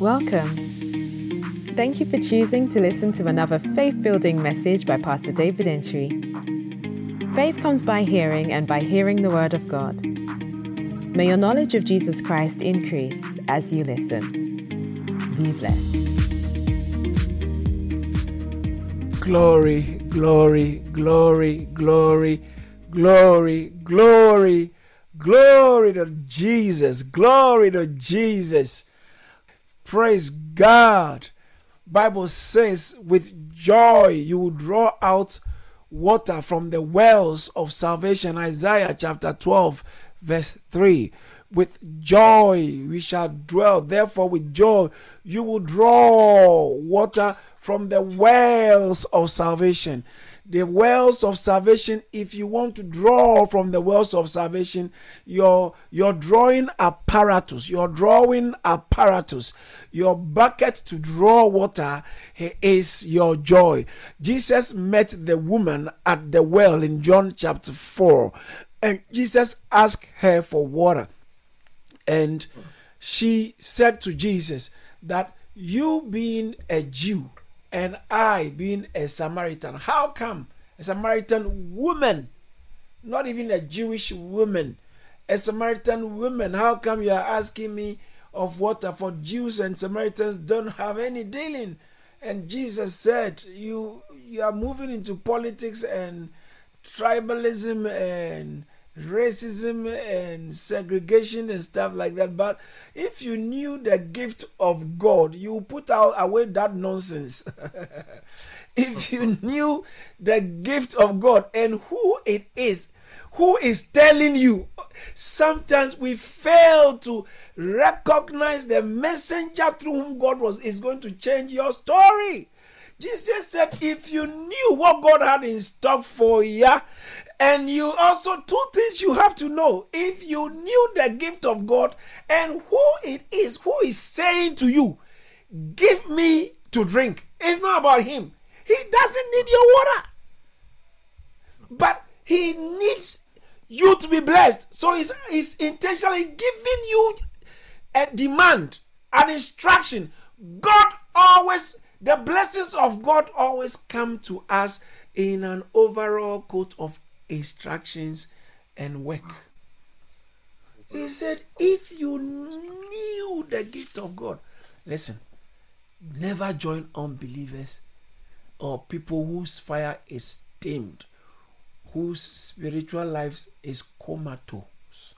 Welcome. Thank you for choosing to listen to another faith building message by Pastor David Entry. Faith comes by hearing, and by hearing the Word of God. May your knowledge of Jesus Christ increase as you listen. Be blessed. Glory, glory, glory, glory, glory, glory, glory to Jesus, glory to Jesus. Praise God. Bible says with joy you will draw out water from the wells of salvation. Isaiah chapter 12 verse 3. With joy we shall dwell. Therefore, with joy you will draw water from the wells of salvation. The wells of salvation, if you want to draw from the wells of salvation, your, your drawing apparatus, your drawing apparatus, your bucket to draw water is your joy. Jesus met the woman at the well in John chapter 4, and Jesus asked her for water. And she said to Jesus that you being a Jew, and I being a Samaritan. How come a Samaritan woman, not even a Jewish woman, a Samaritan woman, how come you are asking me of water for Jews and Samaritans don't have any dealing? And Jesus said, You you are moving into politics and tribalism and racism and segregation and stuff like that. But if you knew the gift of God, you put out away that nonsense. if you knew the gift of God and who it is, who is telling you, sometimes we fail to recognize the messenger through whom God was is going to change your story. Jesus said, if you knew what God had in stock for you, and you also, two things you have to know. If you knew the gift of God and who it is, who is saying to you, give me to drink. It's not about him. He doesn't need your water. But he needs you to be blessed. So he's, he's intentionally giving you a demand, an instruction. God always, the blessings of God always come to us in an overall coat of instructions and work. He said, if you knew the gift of God, listen, never join unbelievers or people whose fire is dimmed, whose spiritual lives is comatose.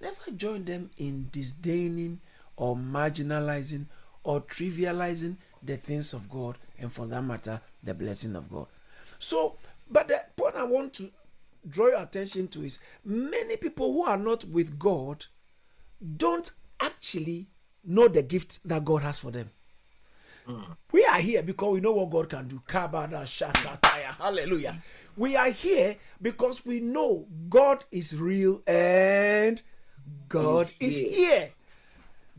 Never join them in disdaining or marginalizing or trivializing the things of God and for that matter, the blessing of God. So, but the point I want to draw your attention to is many people who are not with God don't actually know the gift that God has for them. Mm. We are here because we know what God can do. Kabada Shakataya. Hallelujah. We are here because we know God is real and God is here.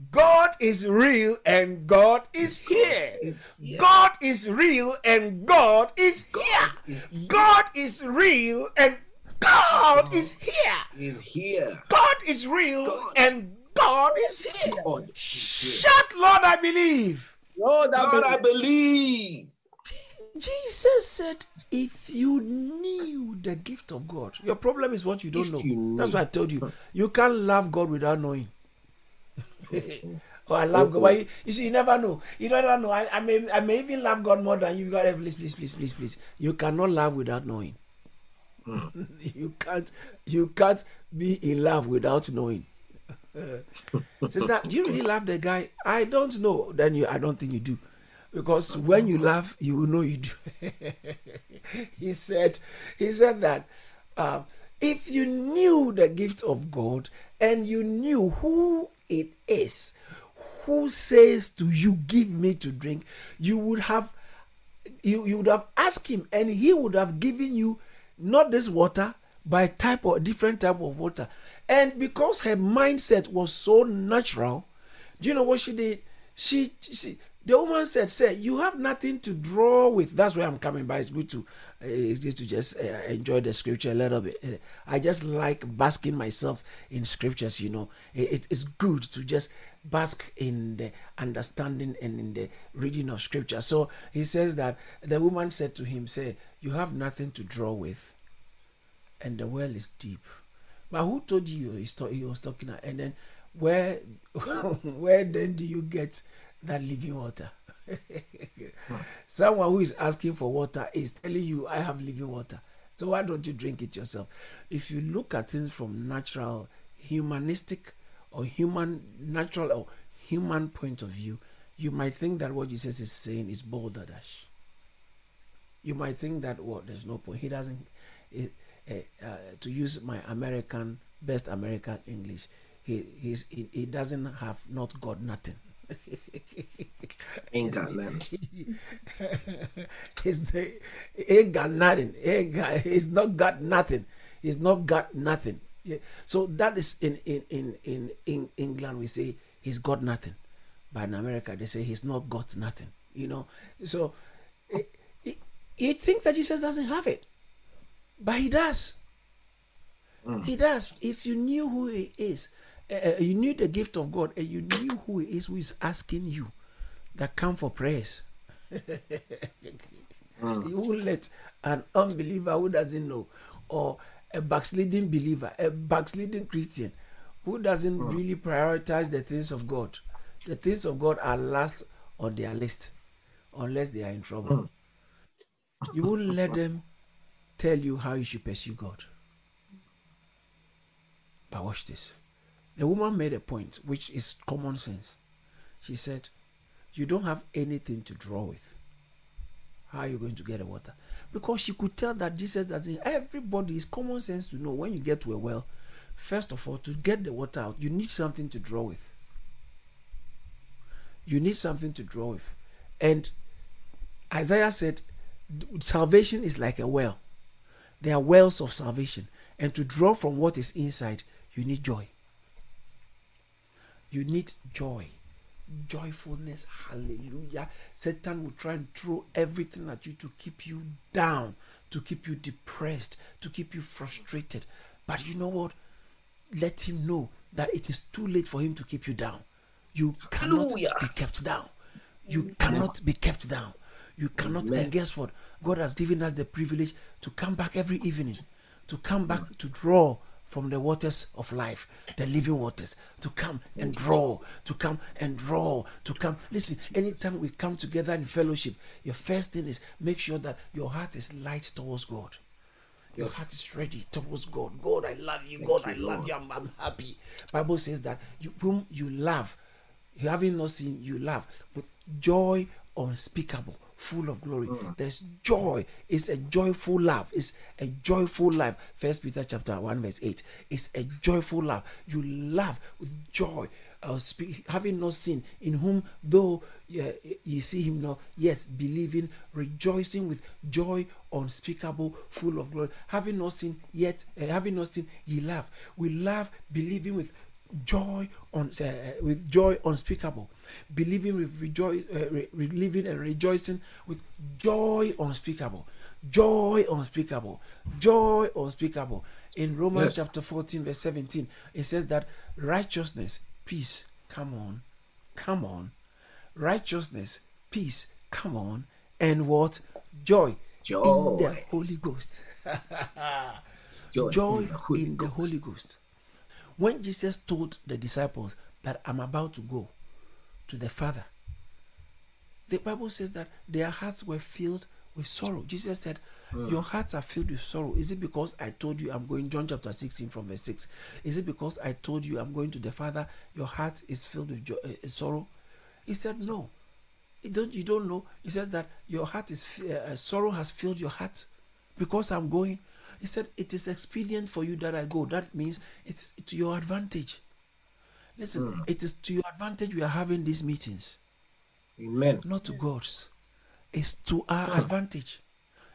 Here. God is real and God is here. God is real and God is here. God is real and God is here. Is here. God is real and God is here. Shut, Lord, I believe. Lord, I, Lord, believe. Jesus said, if you knew the gift of God, your problem is what you don't if know. You That's why I told you. You can't love God without knowing. oh, I love God. Why you, you, see, you never know. You never know. I, I, may I may even love God more than you. God, please, please, please, please, please. You cannot love without knowing. Hmm. you can't you can't be in love without knowing. Sister, do you really love the guy? I don't know. Then you I don't think you do. Because when you laugh, you will know you do. he said, he said that uh, if you knew the gift of God and you knew who it is who says to you, Give me to drink, you would have you, you would have asked him and he would have given you not this water, by type or different type of water. And because her mindset was so natural, do you know what she did? She, she The woman said, "Say, you have nothing to draw with." That's where I'm coming by. It's good to, uh, it's good to just uh, enjoy the scripture a little bit. Uh, I just like basking myself in scriptures. You know, it, it's good to just bask in the understanding and in the reading of scripture. So he says that the woman said to him, "Say, you have nothing to draw with, and the well is deep." But who told you he was talking? And then where, where then do you get? Than living water. Someone who is asking for water is telling you, I have living water. So why don't you drink it yourself? If you look at things from natural, humanistic, or human, natural, or human point of view, you might think that what Jesus is saying is balderdash. You might think that what well, there's no point. He doesn't. Uh, uh, to use my American best American English, he he's, he, he doesn't have not got nothing. ain't got nothing. he's the, ain't got nothing. Ain't got, he's not got nothing. He's not got nothing. Yeah. So that is in, in, in, in, in England, we say he's got nothing. But in America, they say he's not got nothing. You know, so it, it, you think that Jesus doesn't have it, but he does. Mm. He does. If you knew who he is, uh, you knew the gift of God and you knew who He is who is asking you that come for prayers. mm. You won't let an unbeliever who doesn't know or a backsliding believer, a backsliding Christian who doesn't mm. really prioritize the things of God. The things of God are last on their list unless they are in trouble. Mm. You won't let them tell you how you should pursue God. But watch this. The woman made a point, which is common sense. She said, You don't have anything to draw with. How are you going to get the water? Because she could tell that Jesus doesn't. Everybody is common sense to know when you get to a well, first of all, to get the water out, you need something to draw with. You need something to draw with. And Isaiah said, Salvation is like a well. There are wells of salvation. And to draw from what is inside, you need joy. You need joy. Joyfulness. Hallelujah. Satan will try and throw everything at you to keep you down, to keep you depressed, to keep you frustrated. But you know what? Let him know that it is too late for him to keep you down. You cannot Hallelujah. be kept down. You cannot be kept down. You cannot. Amen. And guess what? God has given us the privilege to come back every evening, to come back to draw from the waters of life, the living waters, to come and draw, to come and draw, to come. Listen, anytime we come together in fellowship, your first thing is make sure that your heart is light towards God. Your yes. heart is ready towards God. God, I love you. Thank God, you, I love Lord. you. I'm, I'm, happy. Bible says that you, whom you love, you having not seen, you love with joy unspeakable full of glory. Mm. There's joy. It's a joyful love. It's a joyful life. First Peter chapter 1, verse 8. It's a joyful love. You love with joy. Uh, speak, having not seen, in whom though uh, you see him not, yes, believing, rejoicing with joy unspeakable, full of glory. Having not seen, yet uh, having not seen, ye love. We love believing with joy on uh, with joy unspeakable. Believing with rejoice uh, re- living and rejoicing with joy unspeakable. Joy unspeakable. Joy unspeakable. In romans yes. chapter 14 verse 17 it says that righteousness peace come on come on. Righteousness peace come on. And what? Joy. Joy in the holy ghost. Joy, joy, in the holy, in the holy ghost when Jesus told the disciples that I'm about to go to the Father, the Bible says that their hearts were filled with sorrow. Jesus said, mm. Your hearts are filled with sorrow. Is it because I told you I'm going, John chapter 16 from verse 6? Is it because I told you I'm going to the Father, your heart is filled with uh, sorrow? He said, No. You don't, you don't know. He says that your heart is, uh, sorrow has filled your heart because I'm going. He said, It is expedient for you that I go. That means it's to your advantage. Listen, mm. it is to your advantage we are having these meetings. Amen. Not to God's. It's to our mm. advantage.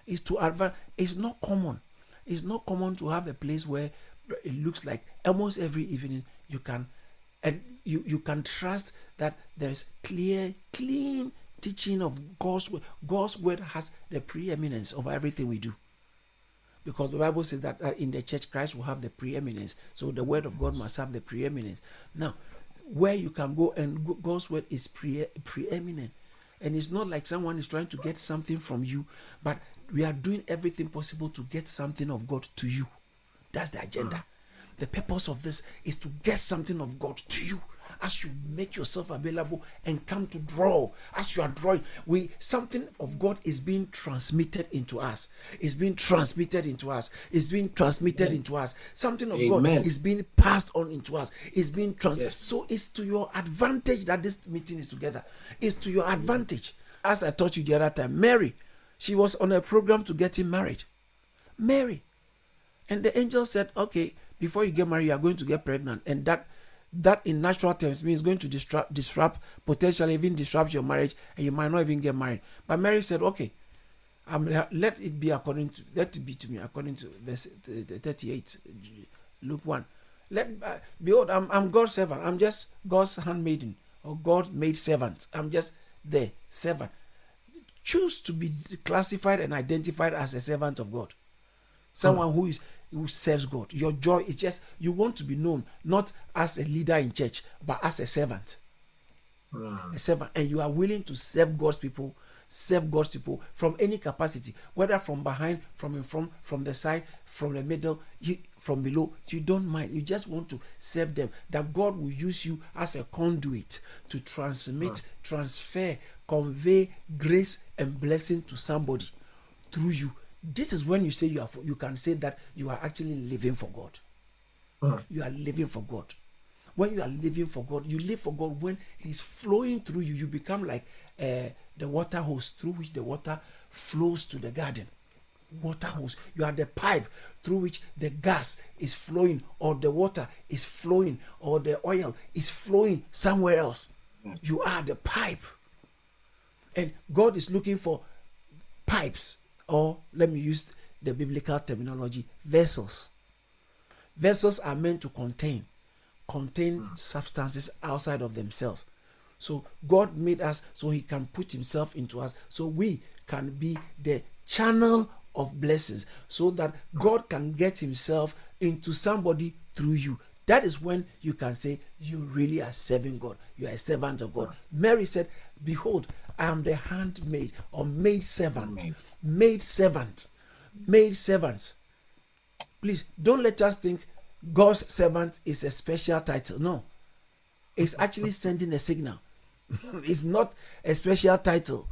It's to advan- It's not common. It's not common to have a place where it looks like almost every evening you can and you, you can trust that there is clear, clean teaching of God's word. God's word has the preeminence of everything we do. Because the Bible says that uh, in the church, Christ will have the preeminence. So the word of God must have the preeminence. Now, where you can go and God's word is pre- preeminent. And it's not like someone is trying to get something from you, but we are doing everything possible to get something of God to you. That's the agenda. The purpose of this is to get something of God to you as you make yourself available and come to draw as you are drawing we something of god is being transmitted into us. It's being transmitted into us. It's being transmitted Amen. into us. Something of Amen. god is being passed on into us. It's being transmitted yes. so it's to your advantage that this meeting is together. It's to your advantage. As i taught you the other time mary she was on a program to get him married. Mary. And the angel said okay before you get married you are going to get pregnant. And that that in natural terms means going to disrupt, disrupt, potentially even disrupt your marriage, and you might not even get married. But Mary said, "Okay, um, let it be according to let it be to me according to verse thirty-eight, Luke one. Let uh, behold, I'm I'm God's servant. I'm just God's handmaiden or God made servant. I'm just the servant. Choose to be classified and identified as a servant of God, someone who is who serves God. Your joy is just you want to be known not as a leader in church, but as a servant. Mm. A servant, and you are willing to serve God's people, serve God's people from any capacity, whether from behind, from in front, from the side, from the middle, you, from below. You don't mind. You just want to serve them. That God will use you as a conduit to transmit, mm. transfer, convey grace and blessing to somebody through you this is when you say you are for, you can say that you are actually living for God. Uh-huh. You are living for God. When you are living for God, you live for God when He's flowing through you. You become like uh, the water hose through which the water flows to the garden. Water hose. You are the pipe through which the gas is flowing, or the water is flowing, or the oil is flowing somewhere else. You are the pipe. And God is looking for pipes or let me use the biblical terminology vessels. Vessels are meant to contain contain mm. substances outside of themselves. So god made us so he can put himself into us so we can be the channel of blessings so that god can get himself into somebody through you. That is when you can say you really are serving god. You are a servant of god. Mary said behold i am the handmaid or maid servant Maid servant. Maid servant. Please don't let us think God's servant is a special title. No. It's actually sending a signal. it's not a special title.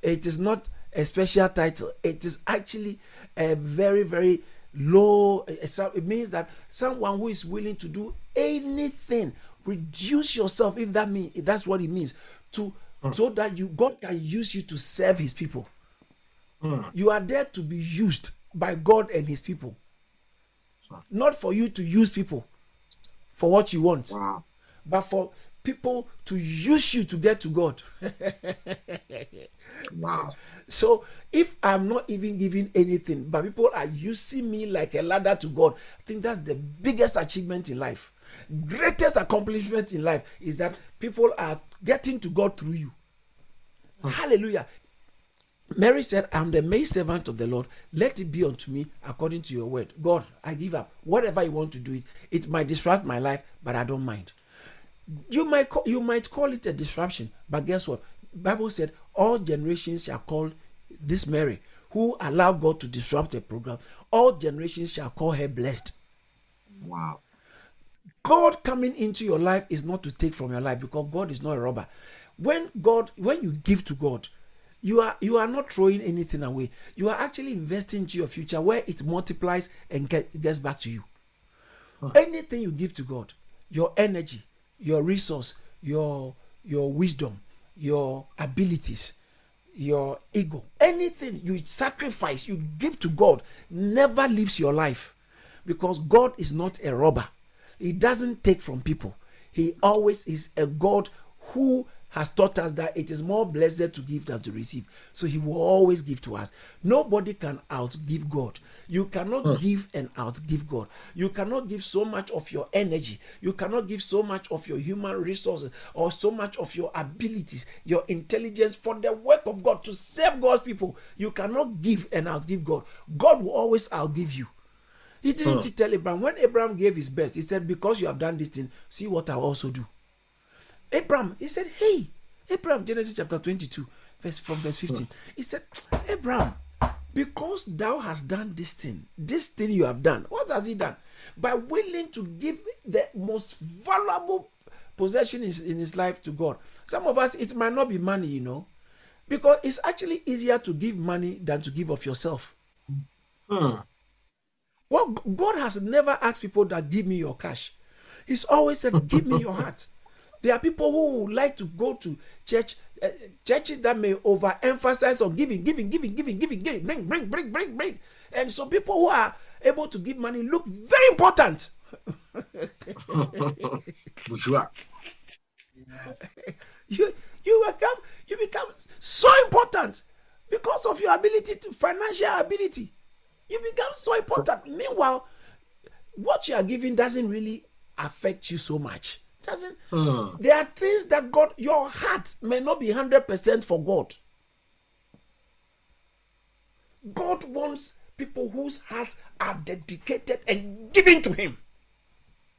It is not a special title. It is actually a very, very low. Eh, it means that someone who is willing to do anything, reduce yourself, if that means if that's what it means, to hmm. so that you God can use you to serve his people. Mm. You are there to be used by God and His people, not for you to use people for what you want, wow. but for people to use you to get to God. wow. So if I'm not even giving anything, but people are using me like a ladder to God, I think that's the biggest achievement in life. Greatest accomplishment in life is that people are getting to God through you. Hmm. Hallelujah. Mary said, I'm the maid servant of the Lord. Let it be unto me according to your word. God, I give up. Whatever you want to do it, it might disrupt my life, but I don't mind. You might call, you might call it a disruption, but guess what? Bible said all generations shall call this Mary, who allowed God to disrupt a program. All generations shall call her blessed. Wow. God coming into your life is not to take from your life because God is not a robber. When God, when you give to God, you are you are not throwing anything away you are actually investing into your future where it multiplies and get, gets back to you huh. anything you give to god your energy your resource your your wisdom your abilities your ego anything you sacrifice you give to god never leaves your life because god is not a robber. He doesn't take from people. He always is a god who has taught us that it is more blessed to give than to receive. So he will always give to us. Nobody can outgive God. You cannot hmm. give and outgive God. You cannot give so much of your energy. You cannot give so much of your human resources or so much of your abilities, your intelligence for the work of God to serve God's people. You cannot give and outgive God. God will always outgive you. He didn't hmm. tell Abraham when Abraham gave his best. He said, "Because you have done this thing, see what I also do." Abraham, he said, "Hey, Abraham." Genesis chapter twenty-two, verse from verse fifteen. He said, "Abraham, because thou hast done this thing, this thing you have done. What has he done? By willing to give the most valuable possession in, in his life to God. Some of us, it might not be money, you know, because it's actually easier to give money than to give of yourself." Hmm. Well, God has never asked people that give me your cash. He's always said, "Give me your heart." There are people who would like to go to church, uh, churches that may overemphasize on giving, giving, giving, giving, giving, giving, bring, bring, bring, bring, bring. And so people who are able to give money look very important. Bourgeois. You you become you become so important because of your ability to financial ability. You become so important. Meanwhile, what you are giving doesn't really affect you so much. Doesn't Hmm. there are things that God your heart may not be 100% for God. God wants people whose hearts are dedicated and given to him.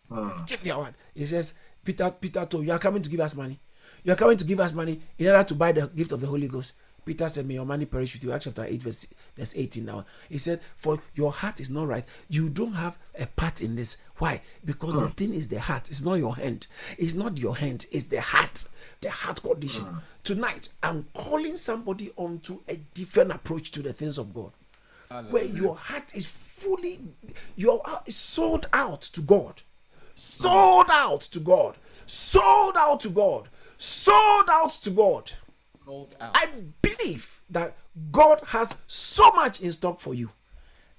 Hmm. Give me your word. He says, Peter, Peter told you are coming to give us money. You are coming to give us money in order to buy the gift of the Holy Ghost. Peter said, May your money perish with you. Acts chapter 8, verse, verse 18 now. He said, For your heart is not right. You don't have a part in this. Why? Because the hmm. thing is the heart. It's not your hand. It's not your hand. It's the heart. The heart condition. Hmm. Tonight, I'm calling somebody onto a different approach to the things of God. Where your heart is fully, your heart is sold out to God sold out to God, sold out to God, sold out to God. I believe that God has so much in stock for you.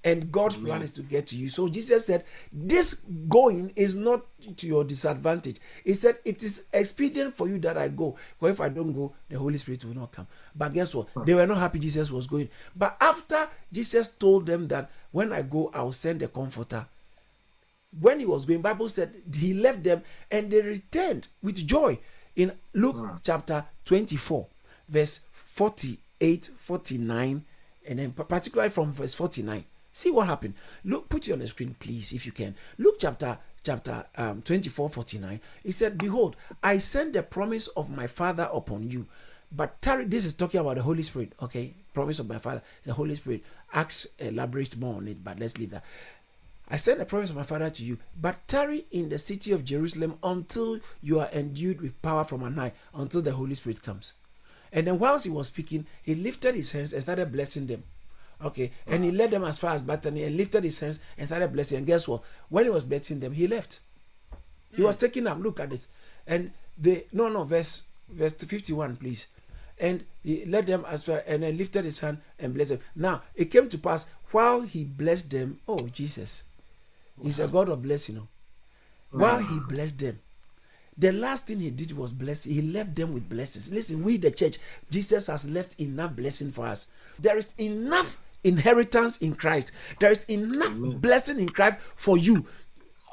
And God's plan is to get to you. So Jesus said, This going is not to your disadvantage. He said, It is expedient for you that I go. For if I don't go, the Holy Spirit will not come. But guess what? They were not happy Jesus was going. But after Jesus told them that when I go, I'll send a comforter, when he was going bible said he left them and they returned with joy in luke chapter 24 verse 48 49 and then particularly from verse 49 see what happened. Look put it on the screen please if you can. Luke chapter chapter um, 24 49 he said behold i send the promise of my father upon you. But tarry this is talking about the holy spirit okay? Promise of my father. The holy spirit acts elaborates more on it but let's leave that. I send the promise of my father to you, but tarry in the city of Jerusalem until you are endued with power from on high, until the Holy Spirit comes. And then whilst he was speaking, he lifted his hands and started blessing them. Okay, and he led them as far as Bethany and lifted his hands and started blessing. And guess what? When he was blessing them, he left. He was taking up. Look at this. And they no no verse verse 51, please. And he led them as far and then lifted his hand and blessed them. Now it came to pass while he blessed them. Oh Jesus, He's a God of blessing. You know. While he blessed them, the last thing he did was bless. He left them with blessings. Listen, we the church, Jesus has left enough blessing for us. There is enough inheritance in Christ. There is enough blessing in Christ for you.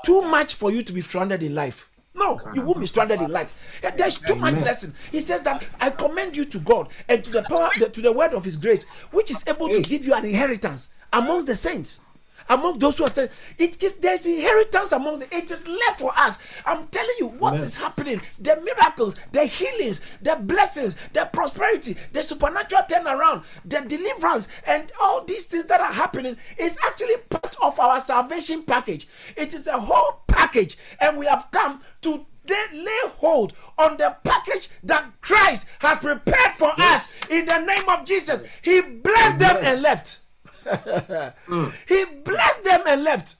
Too much for you to be stranded in life. No, you won't be stranded in life. There's too much blessing. He says that I commend you to God and to the power, to the word of His grace, which is able to give you an inheritance amongst the saints among those who are saying it gives there's inheritance among the it is left for us i'm telling you what is Amen. happening the miracles the healings the blessings the prosperity the supernatural turnaround the deliverance and all these things that are happening is actually part of our salvation package it is a whole package and we have come to they lay hold on the package that Christ has prepared for Yes. us in the name of Jesus. He blessed them and left. Mm. He blessed them and left.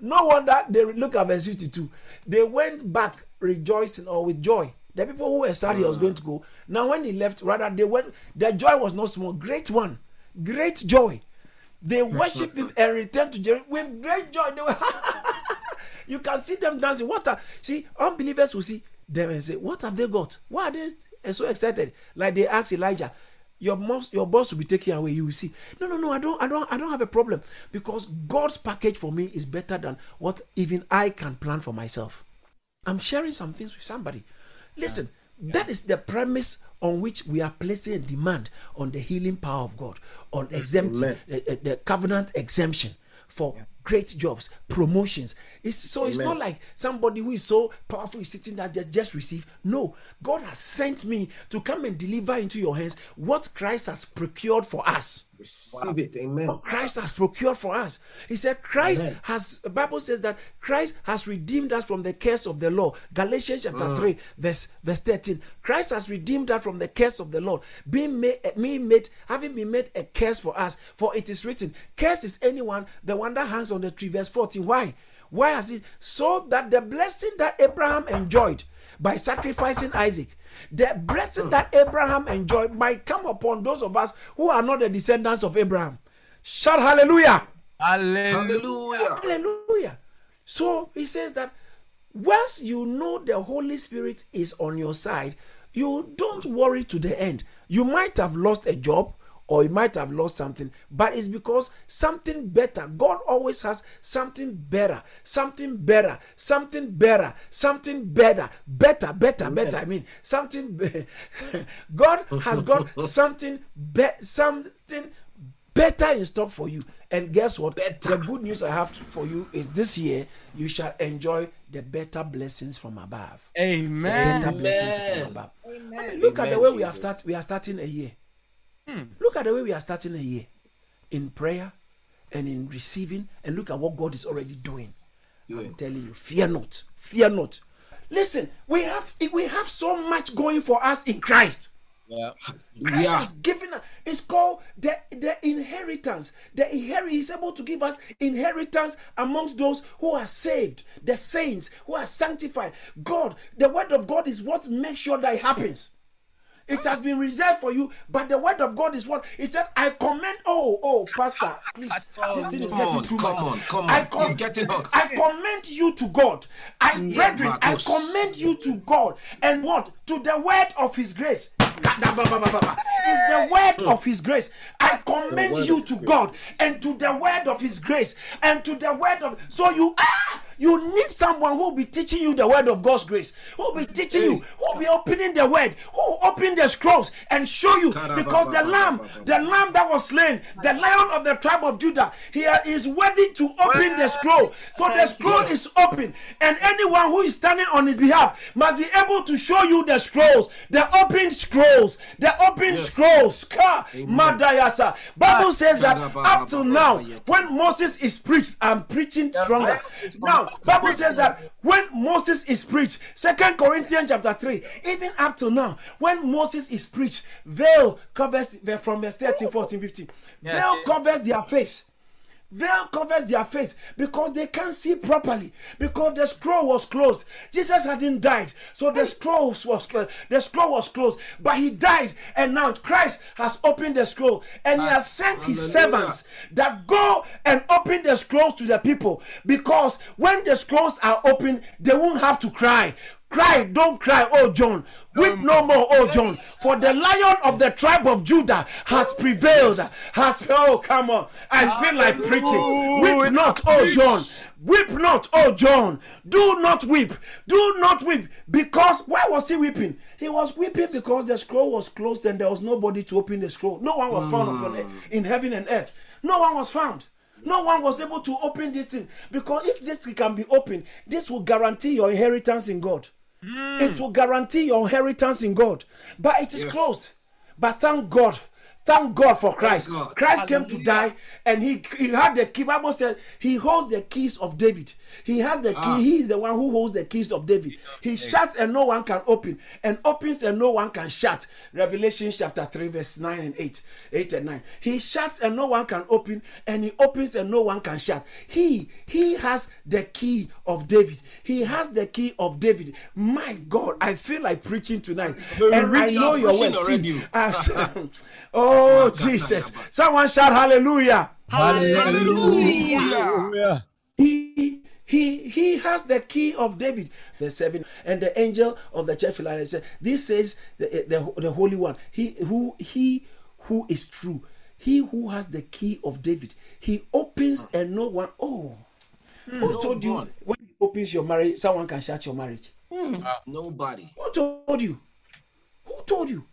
No wonder they look at verse 52. They went back rejoicing or with joy. The people who were sad he was mm. going to go. Now, when he left, rather they went, their joy was not small, great one, great joy. They worshipped him and returned to Jerusalem with great joy. They were you can see them dancing. What are see, unbelievers will see them and say, What have they got? Why are they so excited. Like they asked Elijah, your boss, your boss will be taken away. You will see. No, no, no. I don't, I don't, I don't have a problem because God's package for me is better than what even I can plan for myself. I'm sharing some things with somebody. Listen, yeah. that is the premise on which we are placing a demand on the healing power of God, on exempt, uh, uh, the covenant exemption for yeah great jobs, promotions. It's so Amen. it's not like somebody who is so powerful is sitting there just, just receive. No, God has sent me to come and deliver into your hands what Christ has procured for us. Receive wow. it, amen. What Christ has procured for us. He said, Christ amen. has, the Bible says that Christ has redeemed us from the curse of the law. Galatians chapter mm. 3, verse, verse 13. Christ has redeemed us from the curse of the law, being made, being made, having been made a curse for us. For it is written, Curse is anyone, the one that hangs on the tree. Verse 14. Why? Why has it? So that the blessing that Abraham enjoyed by sacrificing Isaac the blessing mm. that Abraham enjoyed might come upon those of us who are not the descendants of Abraham. Shout hallelujah. Hallelujah. Hallelujah. So he says that once you know the Holy Spirit is on your side, you don't worry to the end. You might have lost a job, or he might have lost something, but it's because something better. God always has something better, something better, something better, something better, better, better, better. I mean, something. Be- God has got something, be- something better in stock for you. And guess what? Better. The good news I have for you is this year you shall enjoy the better blessings from above. Amen. The better Amen. blessings from above. Amen. I mean, look Amen, at the way Jesus. we have start. We are starting a year. Hmm. Look at the way we are starting a year in prayer and in receiving, and look at what God is already doing. I'm telling you, fear not, fear not. Listen, we have we have so much going for us in Christ. Yeah. Christ yeah. has given us. It's called the, the inheritance. The inherit is able to give us inheritance amongst those who are saved, the saints who are sanctified. God, the word of God is what makes sure that it happens. It has been reserved for you, but the word of God is what he said. I commend. Oh, oh, Pastor, please. this thing is getting too much. Come on, come on. I, com- getting hot. I commend you to God. I, brethren, I commend you to God, and what to the word of His grace. Is the word of His grace. I commend you to God and to the word of His grace and to the word of. So you are. You need someone who will be teaching you the word of God's grace, who will be teaching you, who will be opening the word, who will open the scrolls and show you. Because the lamb, the lamb that was slain, the lion of the tribe of Judah, he is worthy to open the scroll. So the scroll is open, and anyone who is standing on his behalf must be able to show you the scrolls, the open scrolls, the open scrolls. Madayasa. Bible says that up till now, when Moses is preached, I'm preaching stronger. Now, Bible says that when Moses is preached, Second Corinthians chapter 3, even up to now, when Moses is preached, veil covers from verse 13, 14, 15. Yes, veil covers their face veil covers their face because they can't see properly because the scroll was closed. Jesus hadn't died so the scroll was uh, the scroll was closed. But he died and now christ has opened the scroll and he has sent his servants that go and open the scrolls to the people because when the scrolls are open they won't have to cry Cry, don't cry, oh John. Weep no more, oh John. For the lion of the tribe of Judah has prevailed. Has oh come on. I feel like preaching. Weep not, oh John. Weep not, oh John. Do not weep. Do not weep. Because why was he weeping? He was weeping because the scroll was closed and there was nobody to open the scroll. No one was found mm. in heaven and earth. No one was found. No one was able to open this thing because if this can be opened, this will guarantee your inheritance in God. Mm. It will guarantee your inheritance in God. But it is yes. closed. But thank God Thank God for Christ. God. Christ Hallelujah. came to die and he, he had the key. Bible said he holds the keys of David. He has the key. Ah. He is the one who holds the keys of David. He shuts and no one can open, and opens and no one can shut. Revelation chapter 3, verse 9 and 8. 8 and 9. He shuts and no one can open, and he opens and no one can shut. He he has the key of David. He has the key of David. My God, I feel like preaching tonight. and I know your words. Oh, Jesus. Someone shout hallelujah. Hallelujah. hallelujah. He He he has the key of David, verse seven, and the angel of the church Philadelphia said, "This says the, the the Holy One, he who he who is true, he who has the key of David. He opens and no one. Oh, hmm. who No told you one. when he opens your marriage, someone can shut your marriage? Hmm. Ah, nobody. Who told you? Who told you?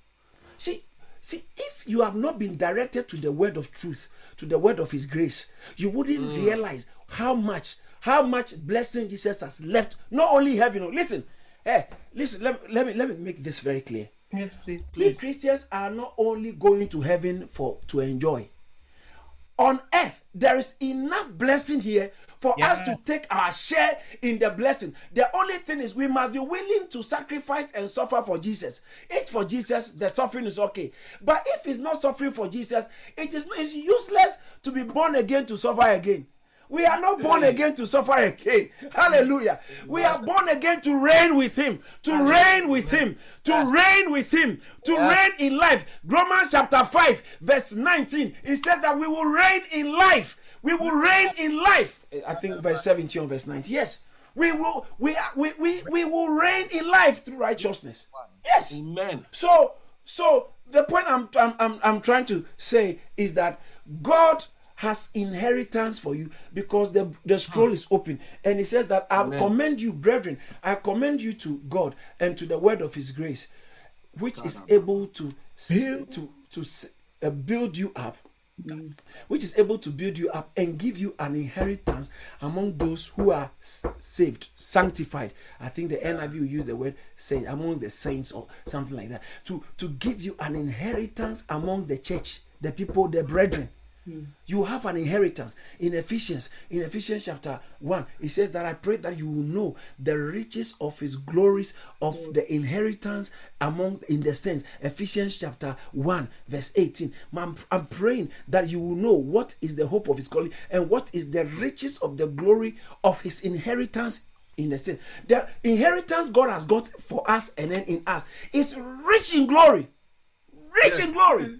See, see, if you have not been directed to the word of truth, to the word of his grace, you wouldn't hmm. realize how much, how much blessing Jesus has left. Not only heaven. Listen, hey, listen, let, let me let me make this very clear. Yes, please. We Christians are not only going to heaven for to enjoy. On earth, there is enough blessing here for us to take our share in the blessing. The only thing is we must be willing to sacrifice and suffer for Jesus. It's for Jesus, the suffering is okay. But if it's not suffering for Jesus, it is it's useless to be born again to suffer again. We are not born again to suffer again. Hallelujah. We are born again to reign with Him, to reign with Him, to reign with Him, to reign in life. Romans chapter 5, verse 19, it says that we will reign in life. We will reign in life. I think verse 17 or verse 19. Yes. We will we, are- we, we, we will reign in life through righteousness. Yes. Amen. So, so the point I'm, I'm, I'm, I'm trying to say is that God has inheritance for you because the, the scroll is open and he says that I commend you, brethren, I commend you to God and to the word of his grace, which is able to s- to to uh, build you up which is able to build you up and give you an inheritance among those who are s- saved, sanctified. I think the NIV will use the word saint among the saints or something like that. To to give you an inheritance among the church, the people, the brethren. Hmm. You have an inheritance in Ephesians. In Ephesians chapter 1, it says that I pray that you will know the riches of his glories of hmm. the inheritance among in the saints. Ephesians chapter 1, verse 18. I'm, I'm praying that you will know what is the hope of his calling and what is the riches of the glory of his inheritance in the saints. The inheritance God has got for us and then in us is rich in glory. Rich in glory. Hmm.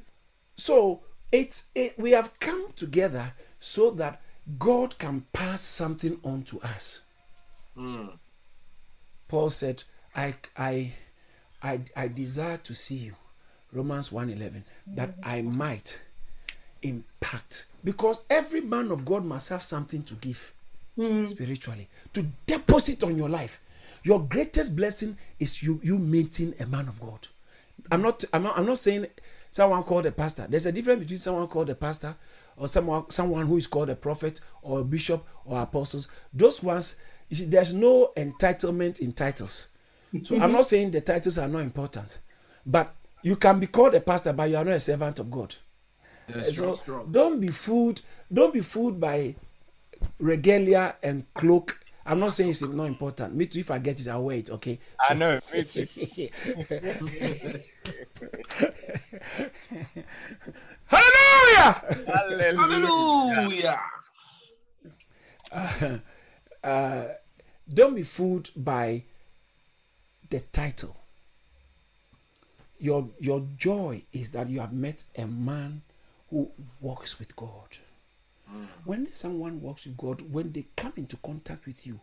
So it's it, we have come together so that God can pass something on to us. Hmm. Paul said, I I I I desire to see you. Romans 1:11 that mm-hmm. I might impact because every man of God must have something to give hmm. spiritually to deposit on your life. Your greatest blessing is you you meeting a man of God. I'm not I'm not I'm not saying someone called a pastor. There's a difference between someone called a pastor or someone someone who is called a prophet or a bishop or apostles. Those ones there's no entitlement in titles. So I'm not saying the titles are not important, but you can be called a pastor, but you are not a servant of God. so don't be fooled. Don't be fooled by regalia and cloak. I'm not saying it's not important. Me too. If I get it, I'll wear it. Okay. I know, me too. Hallelujah. Hallelujah. Hallelujah. Don't be fooled by the title. Your your joy is that you have met a man who walks with God. When someone walks with God, when they come into contact with you,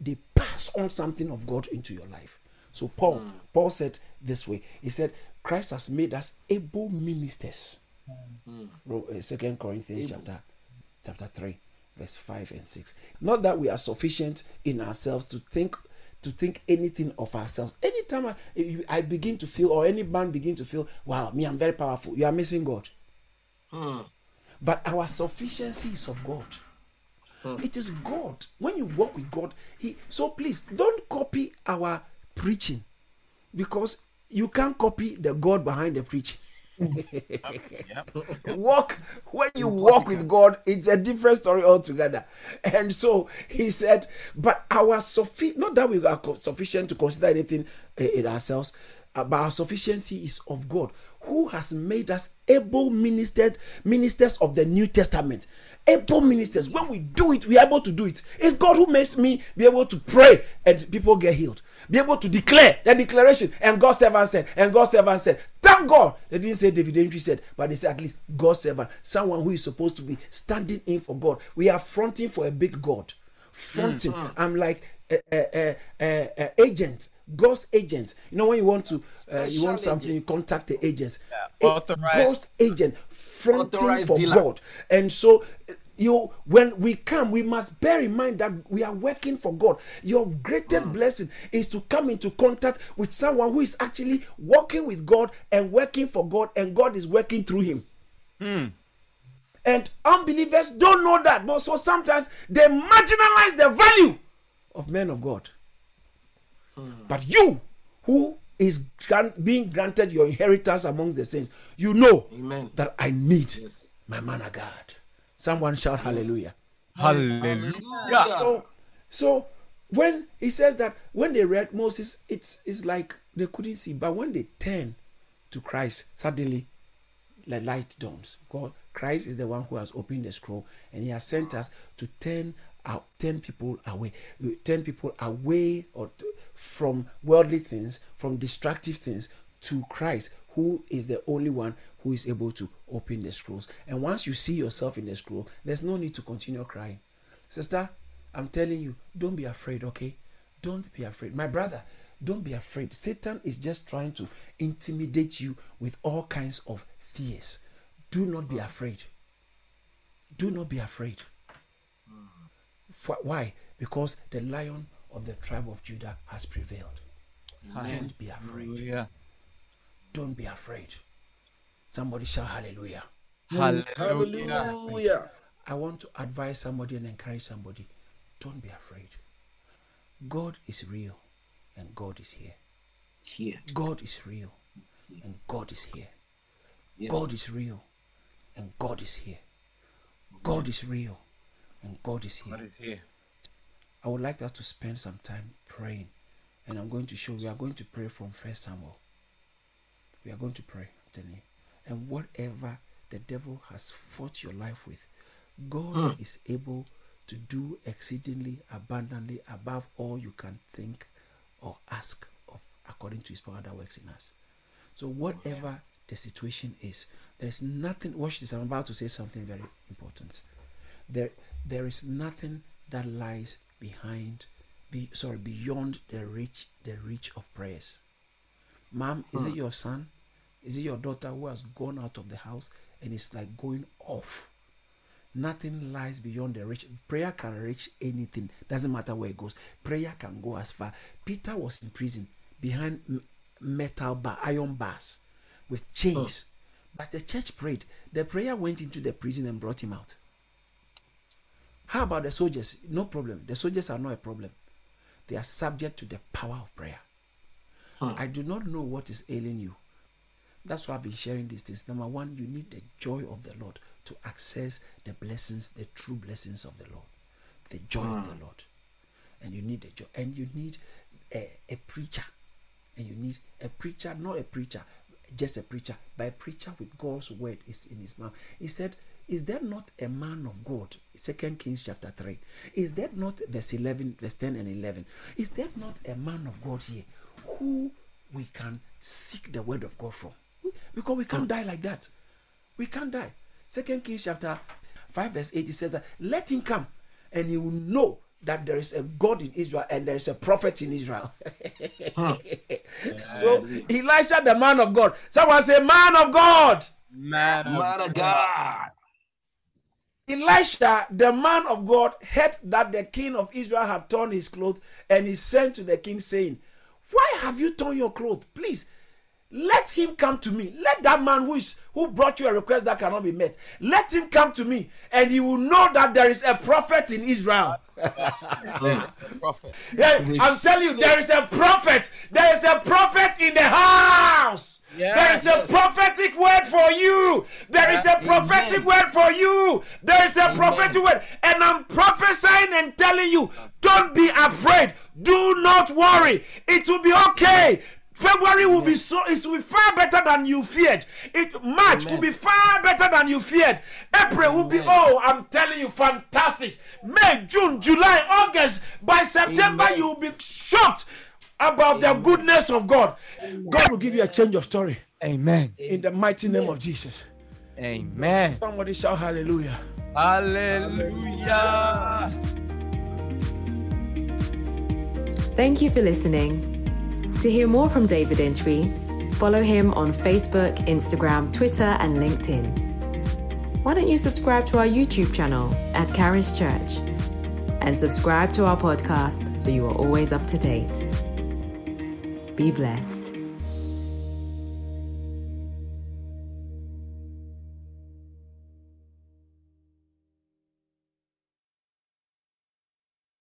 they pass on something of God into your life. So Paul, hmm. Paul said this way. He said, Christ has made us able ministers. Uh, Second Corinthians chapter chapter 3 verse 5 and 6 not that we are sufficient in ourselves to think to think anything of ourselves. Anytime I, eh, I begin to feel or any man begin to feel wow me i'm very powerful. You are missing god hmm. But our sufficiency is of god. It is god. When you walk with god he so please don't copy our preaching because you can't copy the god behind the preaching. Walk when you walk with God, it's a different story altogether. And so he said, but our sufficient, not that we are sufficient to consider anything uh, in ourselves, Uh, but our sufficiency is of God, who has made us able ministers, ministers of the New Testament. Able ministers. When we do it, we are able to do it. It's God who makes me be able to pray and people get healed. Be able to declare the declaration. And God's servant said, and God's servant said, Thank God. They didn't say David Entry said, but they said at least God's servant, someone who is supposed to be standing in for God. We are fronting for a big God fronting. Mm. I'm like a, a, a, a, agent, God's agent. You know when you want to, uh, you want something, you contact the agents. A- Authorized. God's agent, fronting Authorized for dealer. God. And so you when we come we must bear in mind that we are working for god your greatest mm. blessing is to come into contact with someone who is actually working with god and working for god and god is working through him hmm. and unbelievers don't know that but so sometimes they marginalize the value of men of god. But you who is grant, being granted your inheritance amongst the saints you know Amen. that i need Yes. my man of god. Someone shout hallelujah. Hallelujah. so so when he says that when they read moses it's it's like they couldn't see. But when they turn to christ suddenly the light dawns. God christ is the one who has opened the scroll and he has sent us to turn out turn people away. Turn people away or to, from worldly things from destructive things to christ who is the only one who is able to open the scrolls. And once you see yourself in the scroll there's no need to continue crying. Sister i'm telling you don't be afraid okay? Don't be afraid. My brother don't be afraid. Satan is just trying to intimidate you with all kinds of fears. Do not be afraid. Do not be afraid For- why because the lion of the tribe of judah has prevailed don't be afraid Hallelujah. don't be afraid somebody shout hallelujah Hallelujah. Hallelujah. I want to advise somebody and encourage somebody don't be afraid. God is real and God is here. Here. God is real and God is here. Yes. God is real and God is here. God is real and God is here. God is here. I would like us to spend some time praying. And I'm going to show we are going to pray from First Samuel. We are going to pray, I'm telling you. And whatever the devil has fought your life with, God hmm. is able to do exceedingly abundantly above all you can think or ask of according to his power that works in us. So whatever the situation is, there is nothing watch this, I'm about to say something very important. There there is nothing that lies behind be sorry beyond the reach the reach of prayers. Mom, is it hmm. your son? Is it your daughter who has gone out of the house and is like going off? Nothing lies beyond the reach. Prayer can reach anything. Doesn't matter where it goes. Prayer can go as far. Peter was in prison behind metal bar, iron bars, with chains. Hmm. But the church prayed. The prayer went into the prison and brought him out. How about the soldiers? No problem. The soldiers are not a problem. They are subject to the power of prayer. I do not know what is ailing you. That's why I've been sharing these things. Number one, you need the joy of the Lord to access the blessings, the true blessings of the Lord. The joy of the Lord. And you need the joy. And you need a, a preacher. And you need a preacher, not a preacher, just a preacher, but a preacher with God's word is in his mouth. He said, Is there not a man of God? Second Kings chapter 3. Is there not verse 11, verse 10 and 11? Is there not a man of God here who we can seek the word of God from? Because we can't die like that. We can't die. Second Kings chapter 5, verse 8, it says that let him come and he will know that there is a God in Israel and there is a prophet in Israel. so Elisha, the man of God. Someone say, Man of God. Man of Man of God. Elisha, the man of God, heard that the king of Israel had torn his clothes, and he sent to the king, saying, Why have you torn your clothes? Please let him come to me. Let that man who is who brought you a request that cannot be met. Let him come to me, and he will know that there is a prophet in Israel. the prophet. Yeah, I'm telling you, there is a prophet. There is a prophet in the house. Yeah, there is a prophetic word for you. There is a prophetic Amen. word for you. There is a prophetic word. And I'm prophesying and telling you, don't be afraid. Do not worry. It will be okay. February will be so it will be far better than you feared. It March will be far better than you feared. April will be oh, I'm telling you, fantastic. May, June, July, August. By September, Amen. you will be shocked about the goodness of God. God will give you a change of story Amen. in the mighty name of Jesus. Amen. Somebody shout hallelujah. Hallelujah. Thank you for listening. To hear more from David Entry, follow him on Facebook, Instagram, Twitter, and LinkedIn. Why don't you subscribe to our YouTube channel at Karen's Church and subscribe to our podcast so you are always up to date. Be blessed.